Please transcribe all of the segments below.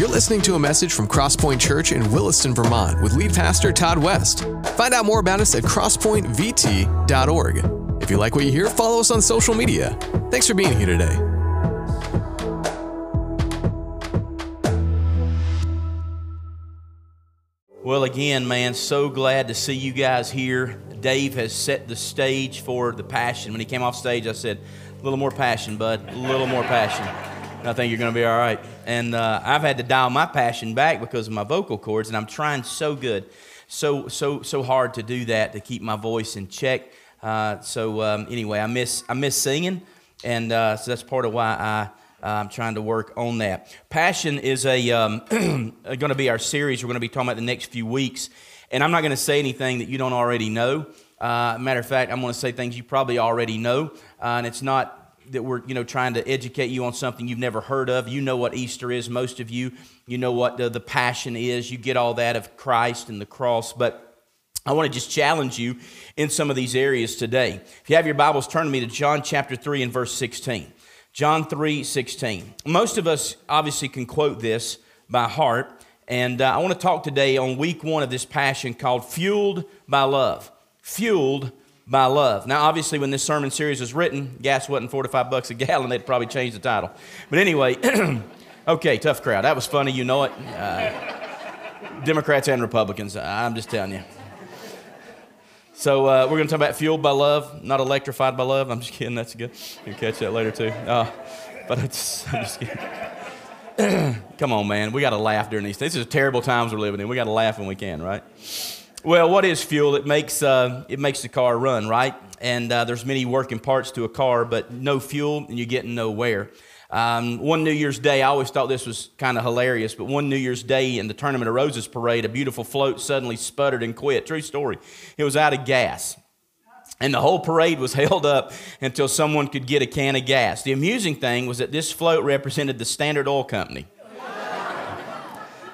You're listening to a message from Crosspoint Church in Williston, Vermont, with lead pastor Todd West. Find out more about us at crosspointvt.org. If you like what you hear, follow us on social media. Thanks for being here today. Well, again, man, so glad to see you guys here. Dave has set the stage for the passion. When he came off stage, I said, a little more passion, bud, a little more passion. I think you're going to be all right. And uh, I've had to dial my passion back because of my vocal cords, and I'm trying so good, so so so hard to do that to keep my voice in check. Uh, so um, anyway, I miss I miss singing, and uh, so that's part of why I. I'm trying to work on that. Passion is a um, going to be our series. We're going to be talking about the next few weeks, and I'm not going to say anything that you don't already know. Uh, matter of fact, I'm going to say things you probably already know, uh, and it's not that we're you know trying to educate you on something you've never heard of. You know what Easter is. Most of you, you know what the, the passion is. You get all that of Christ and the cross, but. I want to just challenge you in some of these areas today. If you have your Bibles, turn to me to John chapter 3 and verse 16. John 3 16. Most of us obviously can quote this by heart, and uh, I want to talk today on week one of this passion called Fueled by Love. Fueled by love. Now, obviously, when this sermon series was written, gas wasn't 45 bucks a gallon, they'd probably change the title. But anyway, okay, tough crowd. That was funny, you know it. Uh, Democrats and Republicans, I'm just telling you. So uh, we're going to talk about fueled by love, not electrified by love. I'm just kidding. That's good. You'll catch that later too. Uh, but it's, I'm just kidding. Come on, man. We got to laugh during these. These are terrible times we're living in. We got to laugh when we can, right? Well, what is fuel? It makes, uh, it makes the car run, right? And uh, there's many working parts to a car, but no fuel and you're getting nowhere. Um, one New Year's Day, I always thought this was kind of hilarious, but one New Year's Day in the Tournament of Roses parade, a beautiful float suddenly sputtered and quit. True story. It was out of gas. And the whole parade was held up until someone could get a can of gas. The amusing thing was that this float represented the Standard Oil Company.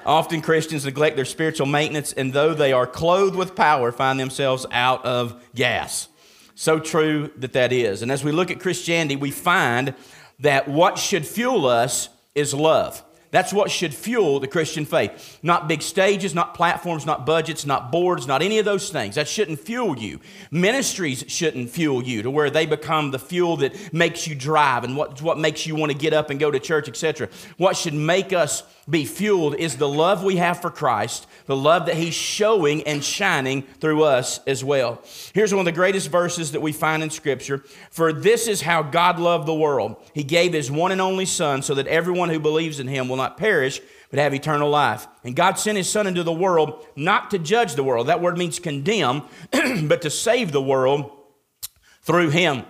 Often Christians neglect their spiritual maintenance, and though they are clothed with power, find themselves out of gas. So true that that is. And as we look at Christianity, we find that what should fuel us is love. That's what should fuel the Christian faith. Not big stages, not platforms, not budgets, not boards, not any of those things. That shouldn't fuel you. Ministries shouldn't fuel you to where they become the fuel that makes you drive and what, what makes you want to get up and go to church, etc. What should make us be fueled is the love we have for Christ, the love that He's showing and shining through us as well. Here's one of the greatest verses that we find in Scripture For this is how God loved the world. He gave His one and only Son so that everyone who believes in Him will not perish, but have eternal life. And God sent His Son into the world not to judge the world. That word means condemn, but to save the world through Him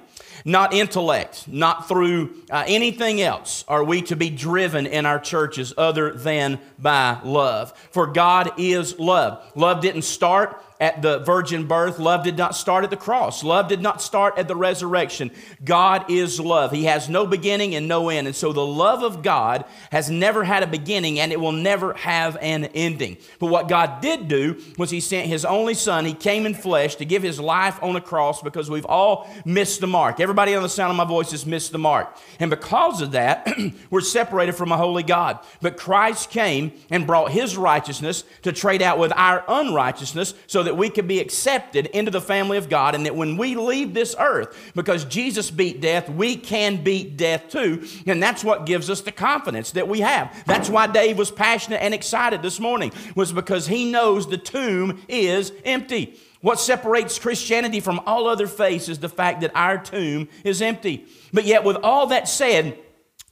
not intellect, not through uh, anything else are we to be driven in our churches other than by love. For God is love. Love didn't start at the virgin birth. Love did not start at the cross. Love did not start at the resurrection. God is love. He has no beginning and no end. And so the love of God has never had a beginning and it will never have an ending. But what God did do was He sent His only Son. He came in flesh to give His life on a cross because we've all missed the mark. Everybody on the sound of my voice has missed the mark. And because of that, we're separated from a holy God. But Christ came and brought His righteousness to trade out with our unrighteousness so that we could be accepted into the family of God, and that when we leave this earth, because Jesus beat death, we can beat death too. And that's what gives us the confidence that we have. That's why Dave was passionate and excited this morning, was because he knows the tomb is empty. What separates Christianity from all other faiths is the fact that our tomb is empty. But yet, with all that said,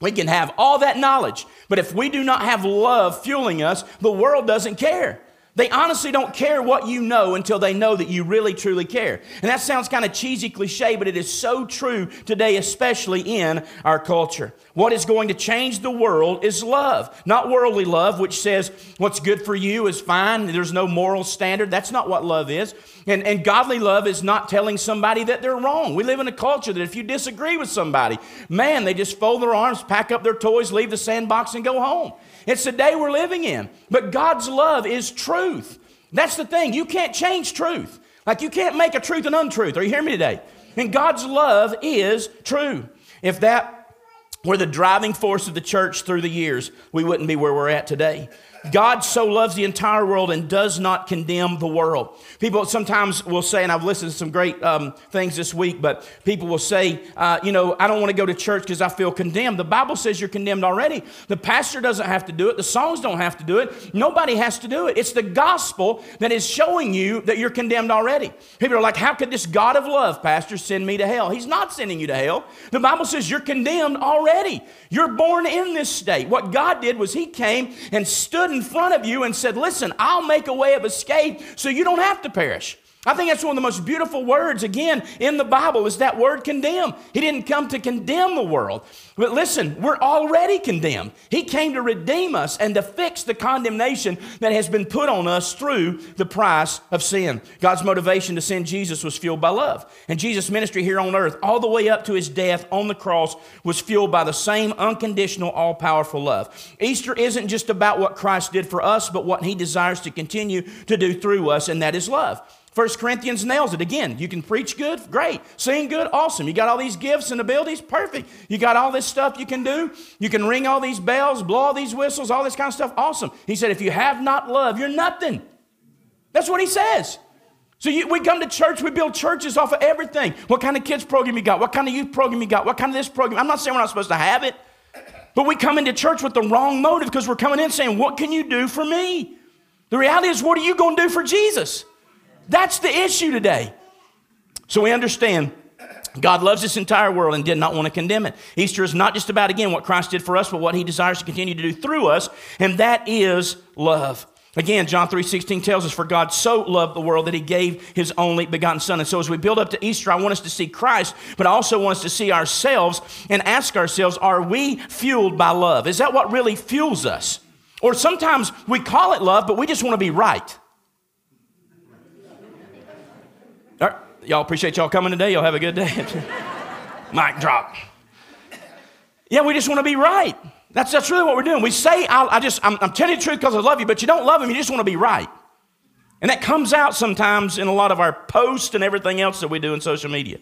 we can have all that knowledge, but if we do not have love fueling us, the world doesn't care. They honestly don't care what you know until they know that you really truly care. And that sounds kind of cheesy cliche, but it is so true today, especially in our culture. What is going to change the world is love, not worldly love, which says what's good for you is fine. There's no moral standard. That's not what love is. And, and godly love is not telling somebody that they're wrong. We live in a culture that if you disagree with somebody, man, they just fold their arms, pack up their toys, leave the sandbox, and go home. It's the day we're living in. But God's love is truth. That's the thing. You can't change truth. Like you can't make a truth an untruth. Are you hearing me today? And God's love is true. If that were the driving force of the church through the years, we wouldn't be where we're at today. God so loves the entire world and does not condemn the world. People sometimes will say, and I've listened to some great um, things this week, but people will say, uh, you know, I don't want to go to church because I feel condemned. The Bible says you're condemned already. The pastor doesn't have to do it, the songs don't have to do it, nobody has to do it. It's the gospel that is showing you that you're condemned already. People are like, how could this God of love, pastor, send me to hell? He's not sending you to hell. The Bible says you're condemned already. You're born in this state. What God did was He came and stood in front of you and said, Listen, I'll make a way of escape so you don't have to perish. I think that's one of the most beautiful words, again, in the Bible is that word condemn. He didn't come to condemn the world. But listen, we're already condemned. He came to redeem us and to fix the condemnation that has been put on us through the price of sin. God's motivation to send Jesus was fueled by love. And Jesus' ministry here on earth, all the way up to his death on the cross, was fueled by the same unconditional, all powerful love. Easter isn't just about what Christ did for us, but what he desires to continue to do through us, and that is love. First Corinthians nails it. Again, you can preach good, great. Sing good, awesome. You got all these gifts and abilities, perfect. You got all this stuff you can do. You can ring all these bells, blow all these whistles, all this kind of stuff, awesome. He said, if you have not love, you're nothing. That's what he says. So you, we come to church, we build churches off of everything. What kind of kids program you got? What kind of youth program you got? What kind of this program? I'm not saying we're not supposed to have it, but we come into church with the wrong motive because we're coming in saying, what can you do for me? The reality is, what are you going to do for Jesus? That's the issue today. So we understand God loves this entire world and did not want to condemn it. Easter is not just about, again, what Christ did for us, but what he desires to continue to do through us, and that is love. Again, John 3:16 tells us, For God so loved the world that he gave his only begotten Son. And so as we build up to Easter, I want us to see Christ, but I also want us to see ourselves and ask ourselves, are we fueled by love? Is that what really fuels us? Or sometimes we call it love, but we just want to be right. All right, y'all appreciate y'all coming today. Y'all have a good day. Mic drop. Yeah, we just want to be right. That's, that's really what we're doing. We say, I'll, I just, I'm, I'm telling you the truth because I love you, but you don't love him. You just want to be right. And that comes out sometimes in a lot of our posts and everything else that we do in social media.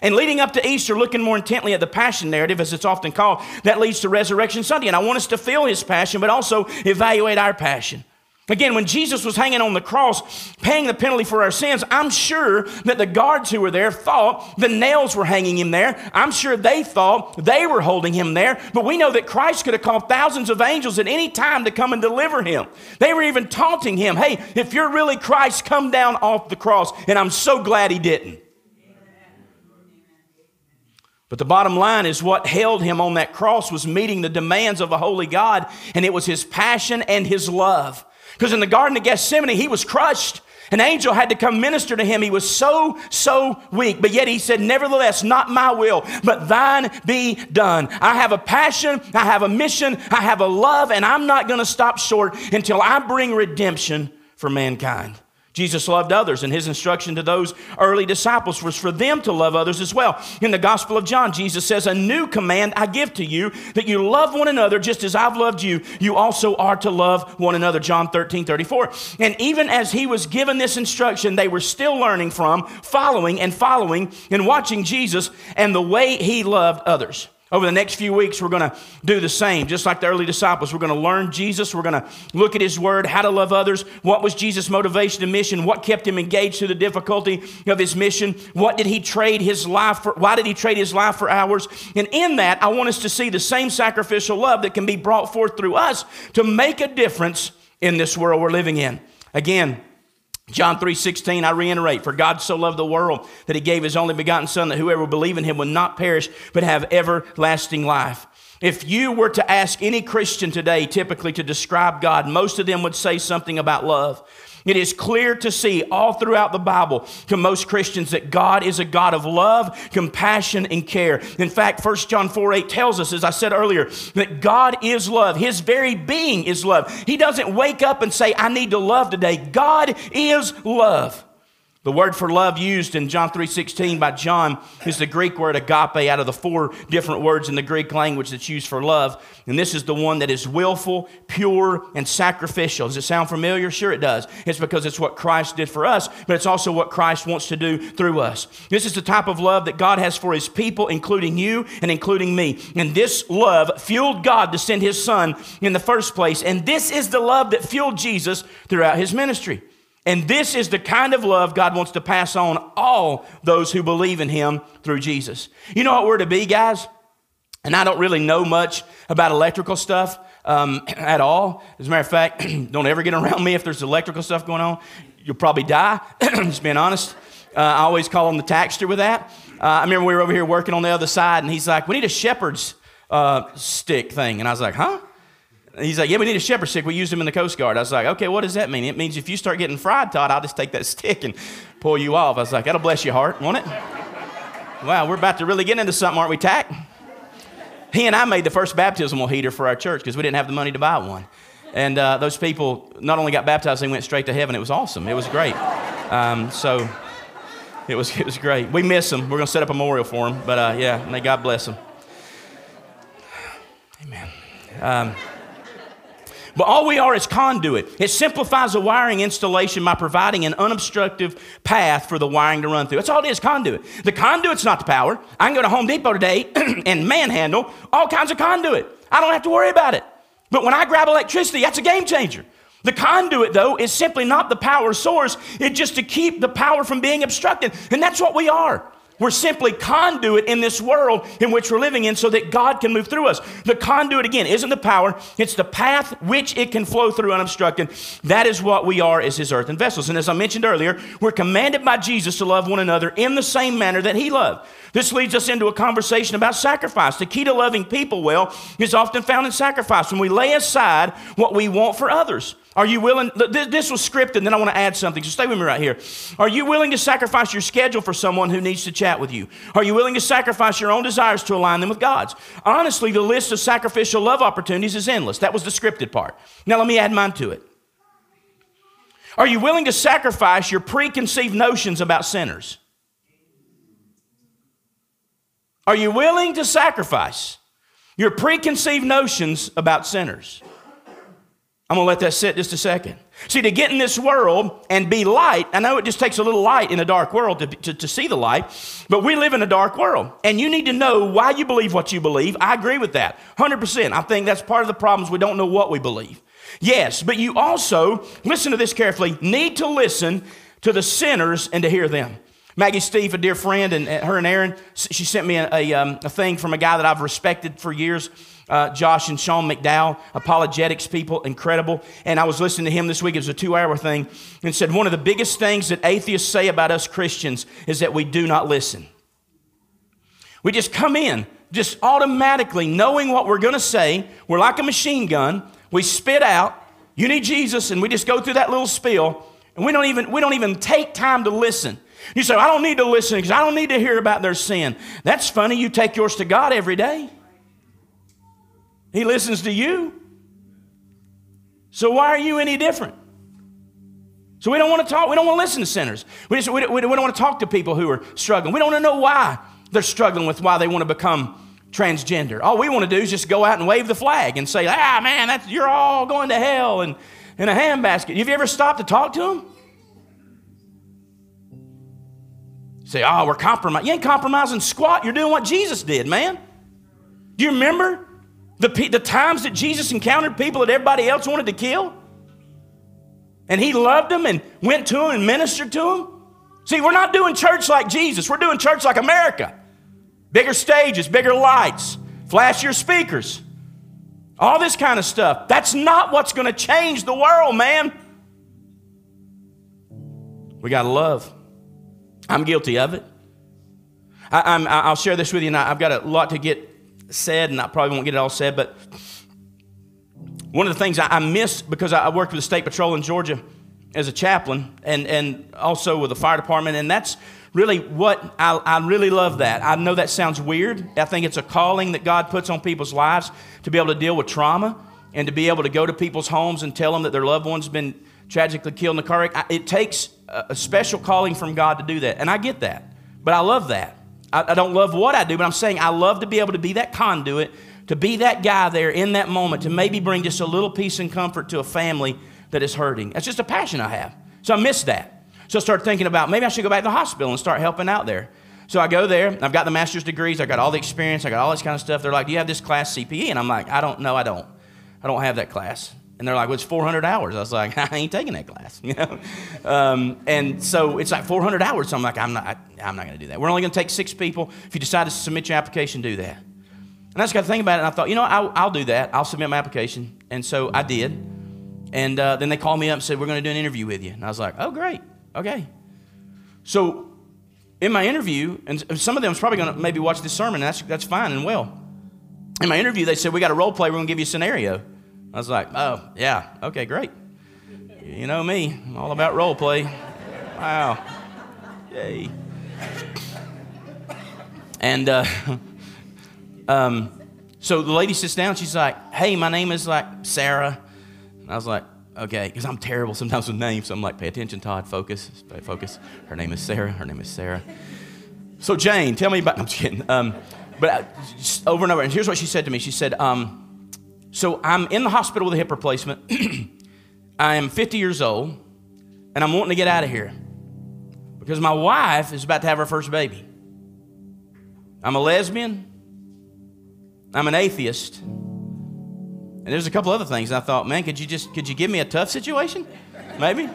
And leading up to Easter, looking more intently at the passion narrative, as it's often called, that leads to Resurrection Sunday. And I want us to feel his passion, but also evaluate our passion. Again, when Jesus was hanging on the cross, paying the penalty for our sins, I'm sure that the guards who were there thought the nails were hanging him there. I'm sure they thought they were holding him there. But we know that Christ could have called thousands of angels at any time to come and deliver him. They were even taunting him, hey, if you're really Christ, come down off the cross. And I'm so glad he didn't. But the bottom line is what held him on that cross was meeting the demands of a holy God, and it was his passion and his love. Because in the Garden of Gethsemane, he was crushed. An angel had to come minister to him. He was so, so weak. But yet he said, Nevertheless, not my will, but thine be done. I have a passion, I have a mission, I have a love, and I'm not going to stop short until I bring redemption for mankind. Jesus loved others, and his instruction to those early disciples was for them to love others as well. In the Gospel of John, Jesus says, A new command I give to you, that you love one another just as I've loved you. You also are to love one another. John 13, 34. And even as he was given this instruction, they were still learning from, following, and following, and watching Jesus and the way he loved others. Over the next few weeks, we're going to do the same, just like the early disciples. We're going to learn Jesus. We're going to look at his word, how to love others. What was Jesus' motivation and mission? What kept him engaged through the difficulty of his mission? What did he trade his life for? Why did he trade his life for ours? And in that, I want us to see the same sacrificial love that can be brought forth through us to make a difference in this world we're living in. Again, John 3:16 I reiterate for God so loved the world that he gave his only begotten son that whoever will believe in him will not perish but have everlasting life. If you were to ask any Christian today typically to describe God, most of them would say something about love. It is clear to see all throughout the Bible to most Christians that God is a God of love, compassion, and care. In fact, 1 John 4 8 tells us, as I said earlier, that God is love. His very being is love. He doesn't wake up and say, I need to love today. God is love. The word for love used in John 3:16 by John is the Greek word agape out of the four different words in the Greek language that's used for love. And this is the one that is willful, pure, and sacrificial. Does it sound familiar? Sure it does. It's because it's what Christ did for us, but it's also what Christ wants to do through us. This is the type of love that God has for his people, including you and including me. And this love fueled God to send his son in the first place. And this is the love that fueled Jesus throughout his ministry. And this is the kind of love God wants to pass on all those who believe in Him through Jesus. You know what we're to be, guys? And I don't really know much about electrical stuff um, at all. As a matter of fact, don't ever get around me if there's electrical stuff going on. You'll probably die, just being honest. Uh, I always call him the taxter with that. Uh, I remember we were over here working on the other side, and he's like, We need a shepherd's uh, stick thing. And I was like, Huh? He's like, yeah, we need a shepherd stick. We used them in the Coast Guard. I was like, okay, what does that mean? It means if you start getting fried, Todd, I'll just take that stick and pull you off. I was like, that'll bless your heart, won't it? wow, we're about to really get into something, aren't we, Tack? He and I made the first baptismal heater for our church because we didn't have the money to buy one. And uh, those people not only got baptized, they went straight to heaven. It was awesome. It was great. Um, so it was, it was great. We miss them. We're going to set up a memorial for them. But uh, yeah, may God bless them. Amen. Um, but all we are is conduit. It simplifies the wiring installation by providing an unobstructive path for the wiring to run through. That's all it is, conduit. The conduit's not the power. I can go to Home Depot today and manhandle all kinds of conduit. I don't have to worry about it. But when I grab electricity, that's a game changer. The conduit, though, is simply not the power source. It's just to keep the power from being obstructed. And that's what we are. We're simply conduit in this world in which we're living in so that God can move through us. The conduit, again, isn't the power, it's the path which it can flow through unobstructed. That is what we are as His earthen vessels. And as I mentioned earlier, we're commanded by Jesus to love one another in the same manner that He loved. This leads us into a conversation about sacrifice. The key to loving people well is often found in sacrifice when we lay aside what we want for others. Are you willing? This was scripted, and then I want to add something, so stay with me right here. Are you willing to sacrifice your schedule for someone who needs to chat with you? Are you willing to sacrifice your own desires to align them with God's? Honestly, the list of sacrificial love opportunities is endless. That was the scripted part. Now, let me add mine to it. Are you willing to sacrifice your preconceived notions about sinners? Are you willing to sacrifice your preconceived notions about sinners? I'm to let that sit just a second. See, to get in this world and be light, I know it just takes a little light in a dark world to, to, to, see the light, but we live in a dark world. And you need to know why you believe what you believe. I agree with that 100%. I think that's part of the problems. We don't know what we believe. Yes, but you also, listen to this carefully, need to listen to the sinners and to hear them. Maggie Steve, a dear friend, and her and Aaron, she sent me a, a, um, a thing from a guy that I've respected for years uh, Josh and Sean McDowell, apologetics people, incredible. And I was listening to him this week. It was a two hour thing and said, One of the biggest things that atheists say about us Christians is that we do not listen. We just come in, just automatically knowing what we're going to say. We're like a machine gun. We spit out, you need Jesus, and we just go through that little spiel, and we don't even, we don't even take time to listen. You say, I don't need to listen because I don't need to hear about their sin. That's funny. You take yours to God every day. He listens to you. So why are you any different? So we don't want to talk, we don't want to listen to sinners. We, just, we, we, don't want to talk to people who are struggling. We don't want to know why they're struggling with why they want to become transgender. All we want to do is just go out and wave the flag and say, ah, man, that's, you're all going to hell and in a handbasket. Have you ever stopped to talk to them? Say, oh, we're compromising. You ain't compromising squat. You're doing what Jesus did, man. Do you remember? The, the times that Jesus encountered people that everybody else wanted to kill, and he loved them and went to them and ministered to them. See, we're not doing church like Jesus, we're doing church like America. Bigger stages, bigger lights, flashier speakers, all this kind of stuff. That's not what's going to change the world, man. We got to love. I'm guilty of it. I, will share this with you, and I've got a lot to get said, and I probably won't get it all said, but one of the things I, I miss because I worked with the State Patrol in Georgia as a chaplain and, and also with the fire department, and that's really what I, I really love that. I know that sounds weird. I think it's a calling that God puts on people's lives to be able to deal with trauma and to be able to go to people's homes and tell them that their loved one's been tragically killed in a car wreck. It takes a special calling from God to do that. And I get that. But I love that. I, I don't love what I do, but I'm saying I love to be able to be that conduit, to be that guy there in that moment, to maybe bring just a little peace and comfort to a family that is hurting. That's just a passion I have. So I miss that. So I start thinking about maybe I should go back to the hospital and start helping out there. So I go there. I've got the master's degrees. I got all the experience. I got all this kind of stuff. They're like, "Do you have this class CPE?" And I'm like, "I don't know. I don't. I don't have that class." And they're like, well, it's 400 hours. I was like, I ain't taking that class, you know? Um, and so it's like 400 hours. So I'm like, I'm not, I, am not going to do that. We're only going to take six people. If you decide to submit your application, do that. And I just got to think about it. And I thought, you know, I'll, I'll do that. I'll submit my application. And so I did. And uh, then they called me up and said, we're going to do an interview with you. And I was like, oh, great. Okay. So in my interview, and some of them was probably going to maybe watch this sermon, that's, that's fine and well. In my interview, they said, we got a role play. We're going to give you a scenario. I was like, oh, yeah, okay, great. You know me, I'm all about role play. Wow. Yay. And uh, um, so the lady sits down, she's like, hey, my name is like Sarah. And I was like, okay, because I'm terrible sometimes with names. So I'm like, pay attention, Todd, focus, focus. Her name is Sarah, her name is Sarah. So Jane, tell me about, I'm just kidding. Um, but uh, over and over, and here's what she said to me. She said, um, so I'm in the hospital with a hip replacement. I am 50 years old, and I'm wanting to get out of here because my wife is about to have her first baby. I'm a lesbian. I'm an atheist. And there's a couple other things. I thought, man, could you just could you give me a tough situation? Maybe.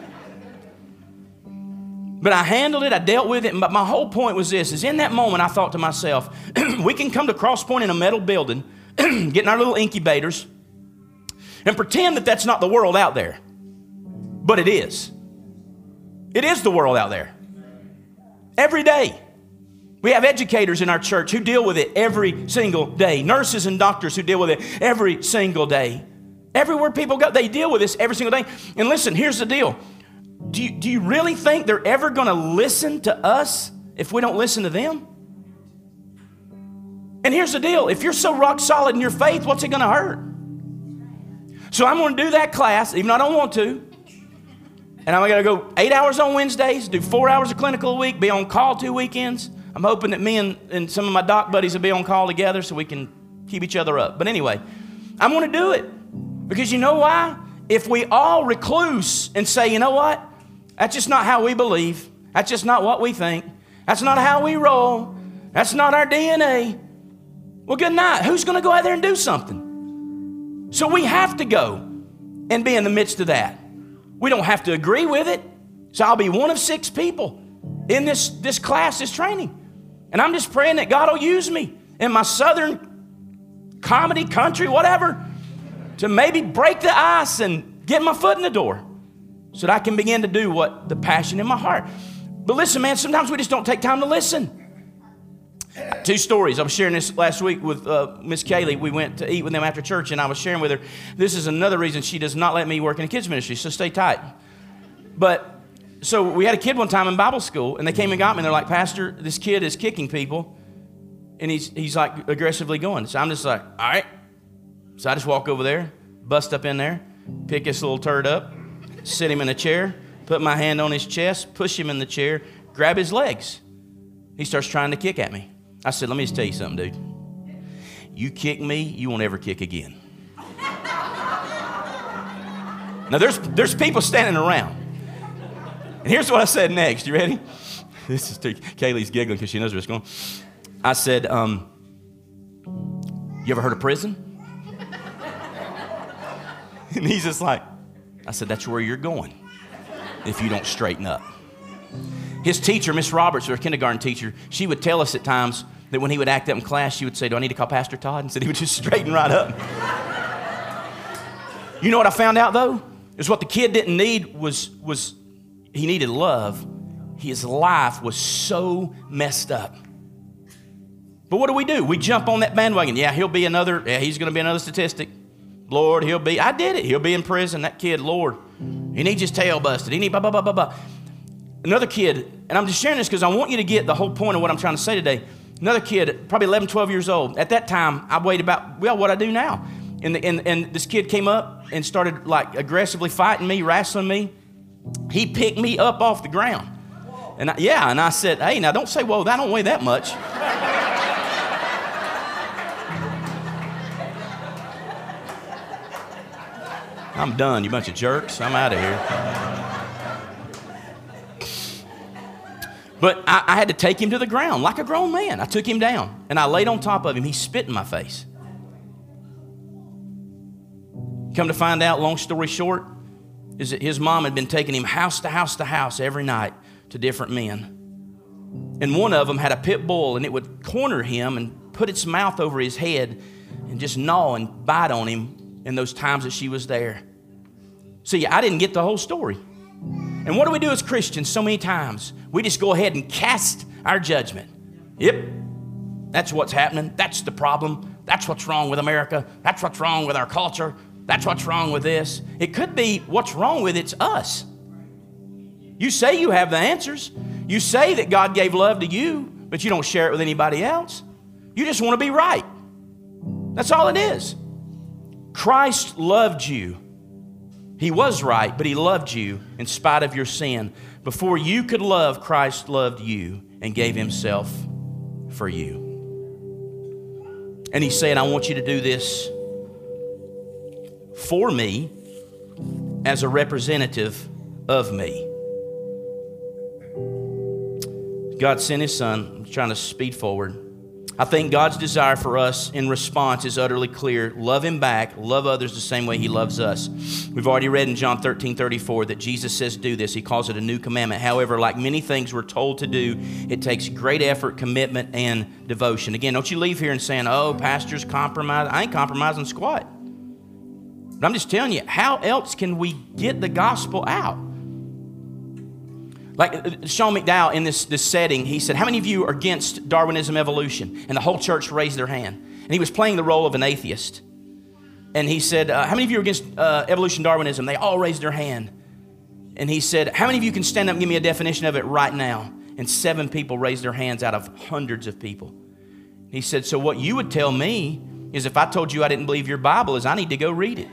But I handled it, I dealt with it, but my whole point was this is in that moment I thought to myself, we can come to Cross Point in a metal building, getting our little incubators, and pretend that that's not the world out there. But it is. It is the world out there. Every day. We have educators in our church who deal with it every single day, nurses and doctors who deal with it every single day. Everywhere people go, they deal with this every single day. And listen, here's the deal do you, do you really think they're ever going to listen to us if we don't listen to them? And here's the deal if you're so rock solid in your faith, what's it going to hurt? So I'm going to do that class, even though I don't want to. And I'm going to go eight hours on Wednesdays, do four hours of clinical a week, be on call two weekends. I'm hoping that me and, and some of my doc buddies will be on call together so we can keep each other up. But anyway, I'm going to do it. Because you know why? If we all recluse and say, you know what? That's just not how we believe. That's just not what we think. That's not how we roll. That's not our DNA. Well, good night. Who's going to go out there and do something? So we have to go and be in the midst of that. We don't have to agree with it. So I'll be one of six people in this, this class, this training. And I'm just praying that God will use me in my southern comedy, country, whatever, to maybe break the ice and get my foot in the door so that I can begin to do what the passion in my heart. But listen, man, sometimes we just don't take time to listen. Two stories. I was sharing this last week with uh, Miss Kaylee. We went to eat with them after church, and I was sharing with her. This is another reason she does not let me work in the kids ministry. So stay tight. But so we had a kid one time in Bible school, and they came and got me. and They're like, Pastor, this kid is kicking people, and he's he's like aggressively going. So I'm just like, all right. So I just walk over there, bust up in there, pick this little turd up, sit him in a chair, put my hand on his chest, push him in the chair, grab his legs. He starts trying to kick at me. I said, Let me just tell you something, dude. You kick me, you won't ever kick again. now, there's, there's people standing around. And here's what I said next. You ready? This is too, Kaylee's giggling because she knows where it's going. I said, um, You ever heard of prison? and he's just like, I said, That's where you're going if you don't straighten up. His teacher, Miss Roberts, our kindergarten teacher, she would tell us at times that when he would act up in class, she would say, Do I need to call Pastor Todd? And said he would just straighten right up. you know what I found out though? Is what the kid didn't need was, was he needed love. His life was so messed up. But what do we do? We jump on that bandwagon. Yeah, he'll be another, yeah, he's going to be another statistic. Lord, he'll be, I did it. He'll be in prison. That kid, Lord, he needs his tail busted. He need blah, blah, blah, blah, blah. Another kid, and I'm just sharing this because I want you to get the whole point of what I'm trying to say today. Another kid, probably 11, 12 years old. At that time, I weighed about, well, what I do now. And, the, and, and this kid came up and started like aggressively fighting me, wrestling me. He picked me up off the ground. And I, yeah, and I said, hey, now don't say, whoa, that don't weigh that much. I'm done, you bunch of jerks. I'm out of here. But I, I, had to take him to the ground like a grown man. I took him down and I laid on top of him. He spit in my face. Come to find out, long story short, is that his mom had been taking him house to house to house every night to different men. And one of them had a pit bull and it would corner him and put its mouth over his head and just gnaw and bite on him in those times that she was there. See, I didn't get the whole story. And what do we do as Christians so many times? We just go ahead and cast our judgment. Yep, that's what's happening. That's the problem. That's what's wrong with America. That's what's wrong with our culture. That's what's wrong with this. It could be what's wrong with it's us. You say you have the answers. You say that God gave love to you, but you don't share it with anybody else. You just want to be right. That's all it is. Christ loved you he was right, but He loved you in spite of your sin. Before you could love, Christ loved you and gave Himself for you. And He said, I want you to do this for me as a representative of me. God sent His Son. I'm trying to speed forward. I think God's desire for us in response is utterly clear. Love Him back, love others the same way He loves us. We've already read in John 13 34 that Jesus says, Do this. He calls it a new commandment. However, like many things we're told to do, it takes great effort, commitment, and devotion. Again, don't you leave here and saying, Oh, pastor's compromise. I ain't compromising squat. But I'm just telling you, how else can we get the gospel out? Like uh, Sean McDowell in this, this setting, he said, How many of you are against Darwinism evolution? And the whole church raised their hand. And he was playing the role of an atheist. And he said, uh, How many of you are against uh, evolution Darwinism? They all raised their hand. And he said, How many of you can stand up and give me a definition of it right now? And seven people raised their hands out of hundreds of people. He said, So what you would tell me is if I told you I didn't believe your Bible, is I need to go read it.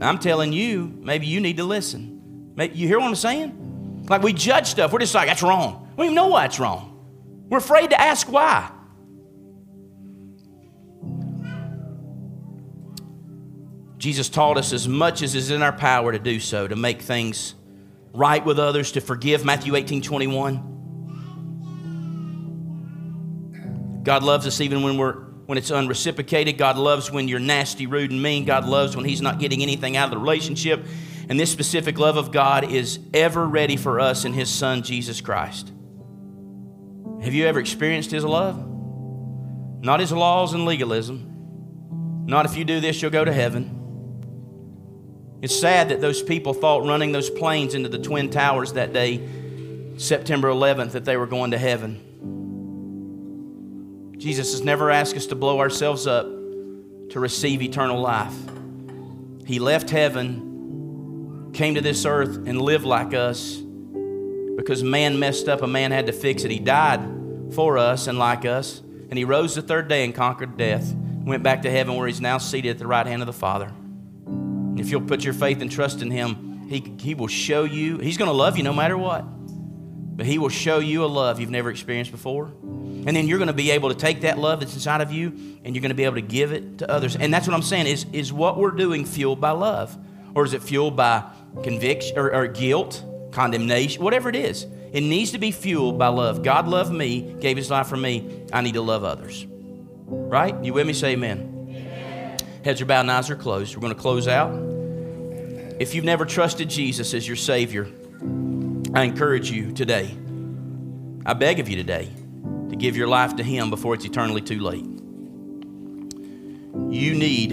I'm telling you, maybe you need to listen. You hear what I'm saying? Like we judge stuff. We're just like, that's wrong. We don't even know why it's wrong. We're afraid to ask why. Jesus taught us as much as is in our power to do so, to make things right with others, to forgive. Matthew 18 21. God loves us even when we're when it's unreciprocated. God loves when you're nasty, rude, and mean. God loves when He's not getting anything out of the relationship. And this specific love of God is ever ready for us in His Son, Jesus Christ. Have you ever experienced His love? Not His laws and legalism. Not if you do this, you'll go to heaven. It's sad that those people thought running those planes into the Twin Towers that day, September 11th, that they were going to heaven. Jesus has never asked us to blow ourselves up to receive eternal life. He left heaven came to this earth and lived like us because man messed up, a man had to fix it. He died for us and like us, and he rose the third day and conquered death, went back to heaven where he's now seated at the right hand of the Father. If you'll put your faith and trust in him, he, he will show you, he's going to love you no matter what. But he will show you a love you've never experienced before. And then you're going to be able to take that love that's inside of you and you're going to be able to give it to others. And that's what I'm saying is, is what we're doing fueled by love? Or is it fueled by conviction or, or guilt, condemnation, whatever it is. It needs to be fueled by love. God loved me, gave his life for me. I need to love others. Right? You with me? Say amen. amen. Heads are bowed and eyes are closed. We're going to close out. If you've never trusted Jesus as your Savior, I encourage you today, I beg of you today, to give your life to Him before it's eternally too late. You need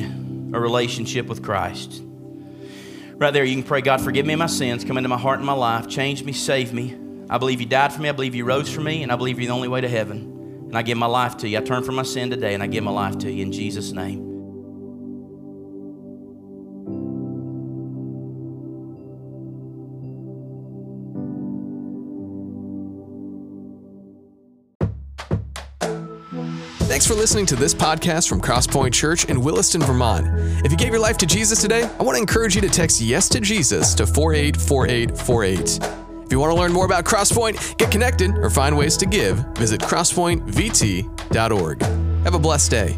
a relationship with Christ. Right there, you can pray, God, forgive me my sins, come into my heart and my life, change me, save me. I believe you died for me, I believe you rose for me, and I believe you're the only way to heaven. And I give my life to you. I turn from my sin today, and I give my life to you in Jesus' name. Thanks for listening to this podcast from Crosspoint Church in Williston, Vermont. If you gave your life to Jesus today, I want to encourage you to text yes to Jesus to 484848. If you want to learn more about Crosspoint, get connected, or find ways to give, visit crosspointvt.org. Have a blessed day.